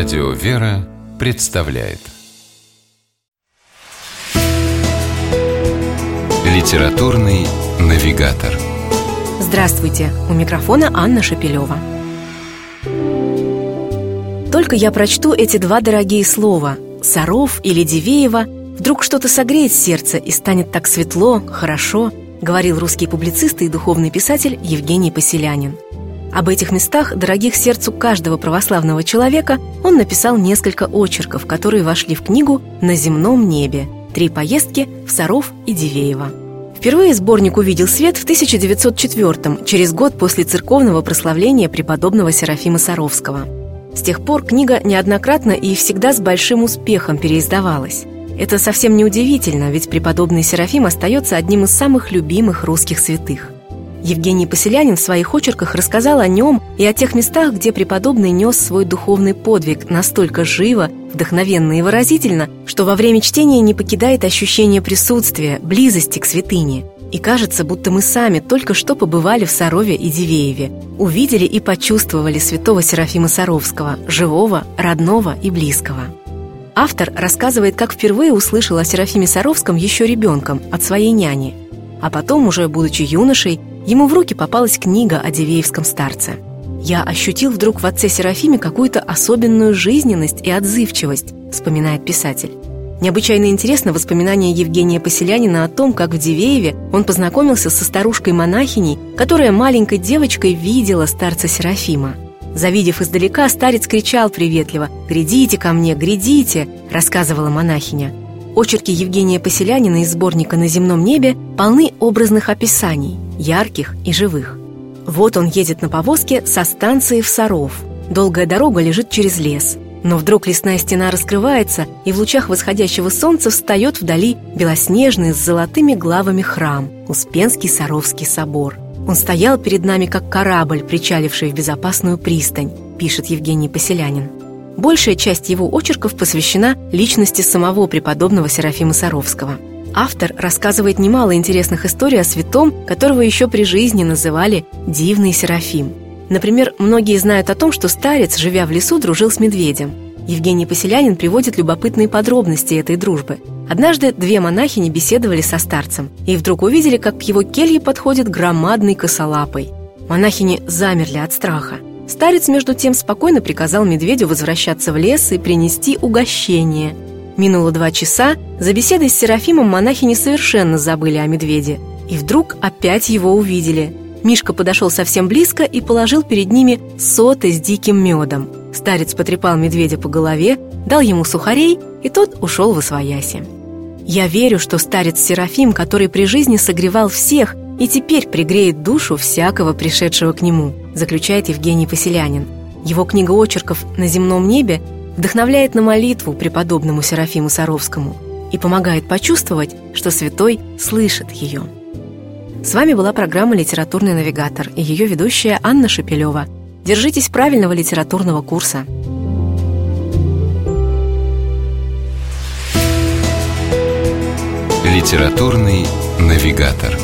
Радио «Вера» представляет. Литературный навигатор. Здравствуйте! У микрофона Анна Шапилева. Только я прочту эти два дорогие слова. «Саров» или «Дивеева», вдруг что-то согреет сердце и станет так светло, хорошо, говорил русский публицист и духовный писатель Евгений Поселянин – об этих местах, дорогих сердцу каждого православного человека, он написал несколько очерков, которые вошли в книгу «На земном небе. Три поездки в Саров и Дивеево». Впервые сборник увидел свет в 1904 через год после церковного прославления преподобного Серафима Саровского. С тех пор книга неоднократно и всегда с большим успехом переиздавалась. Это совсем не удивительно, ведь преподобный Серафим остается одним из самых любимых русских святых – Евгений Поселянин в своих очерках рассказал о нем и о тех местах, где преподобный нес свой духовный подвиг настолько живо, вдохновенно и выразительно, что во время чтения не покидает ощущение присутствия, близости к святыне. И кажется, будто мы сами только что побывали в Сарове и Дивееве, увидели и почувствовали святого Серафима Саровского, живого, родного и близкого. Автор рассказывает, как впервые услышал о Серафиме Саровском еще ребенком от своей няни, а потом, уже будучи юношей, Ему в руки попалась книга о Дивеевском старце. «Я ощутил вдруг в отце Серафиме какую-то особенную жизненность и отзывчивость», вспоминает писатель. Необычайно интересно воспоминание Евгения Поселянина о том, как в Дивееве он познакомился со старушкой-монахиней, которая маленькой девочкой видела старца Серафима. Завидев издалека, старец кричал приветливо «Грядите ко мне, грядите!» – рассказывала монахиня. Очерки Евгения Поселянина из сборника «На земном небе» полны образных описаний, ярких и живых. Вот он едет на повозке со станции в Саров. Долгая дорога лежит через лес. Но вдруг лесная стена раскрывается, и в лучах восходящего солнца встает вдали белоснежный с золотыми главами храм – Успенский Саровский собор. Он стоял перед нами, как корабль, причаливший в безопасную пристань, пишет Евгений Поселянин. Большая часть его очерков посвящена личности самого преподобного Серафима Саровского. Автор рассказывает немало интересных историй о святом, которого еще при жизни называли «дивный Серафим». Например, многие знают о том, что старец, живя в лесу, дружил с медведем. Евгений Поселянин приводит любопытные подробности этой дружбы. Однажды две монахини беседовали со старцем и вдруг увидели, как к его келье подходит громадный косолапый. Монахини замерли от страха – Старец, между тем, спокойно приказал медведю возвращаться в лес и принести угощение. Минуло два часа, за беседой с Серафимом монахини совершенно забыли о медведе. И вдруг опять его увидели. Мишка подошел совсем близко и положил перед ними соты с диким медом. Старец потрепал медведя по голове, дал ему сухарей, и тот ушел в освояси. Я верю, что старец Серафим, который при жизни согревал всех и теперь пригреет душу всякого пришедшего к нему, заключает Евгений Поселянин. Его книга очерков «На земном небе» вдохновляет на молитву преподобному Серафиму Саровскому и помогает почувствовать, что святой слышит ее. С вами была программа «Литературный навигатор» и ее ведущая Анна Шепелева. Держитесь правильного литературного курса. «Литературный навигатор»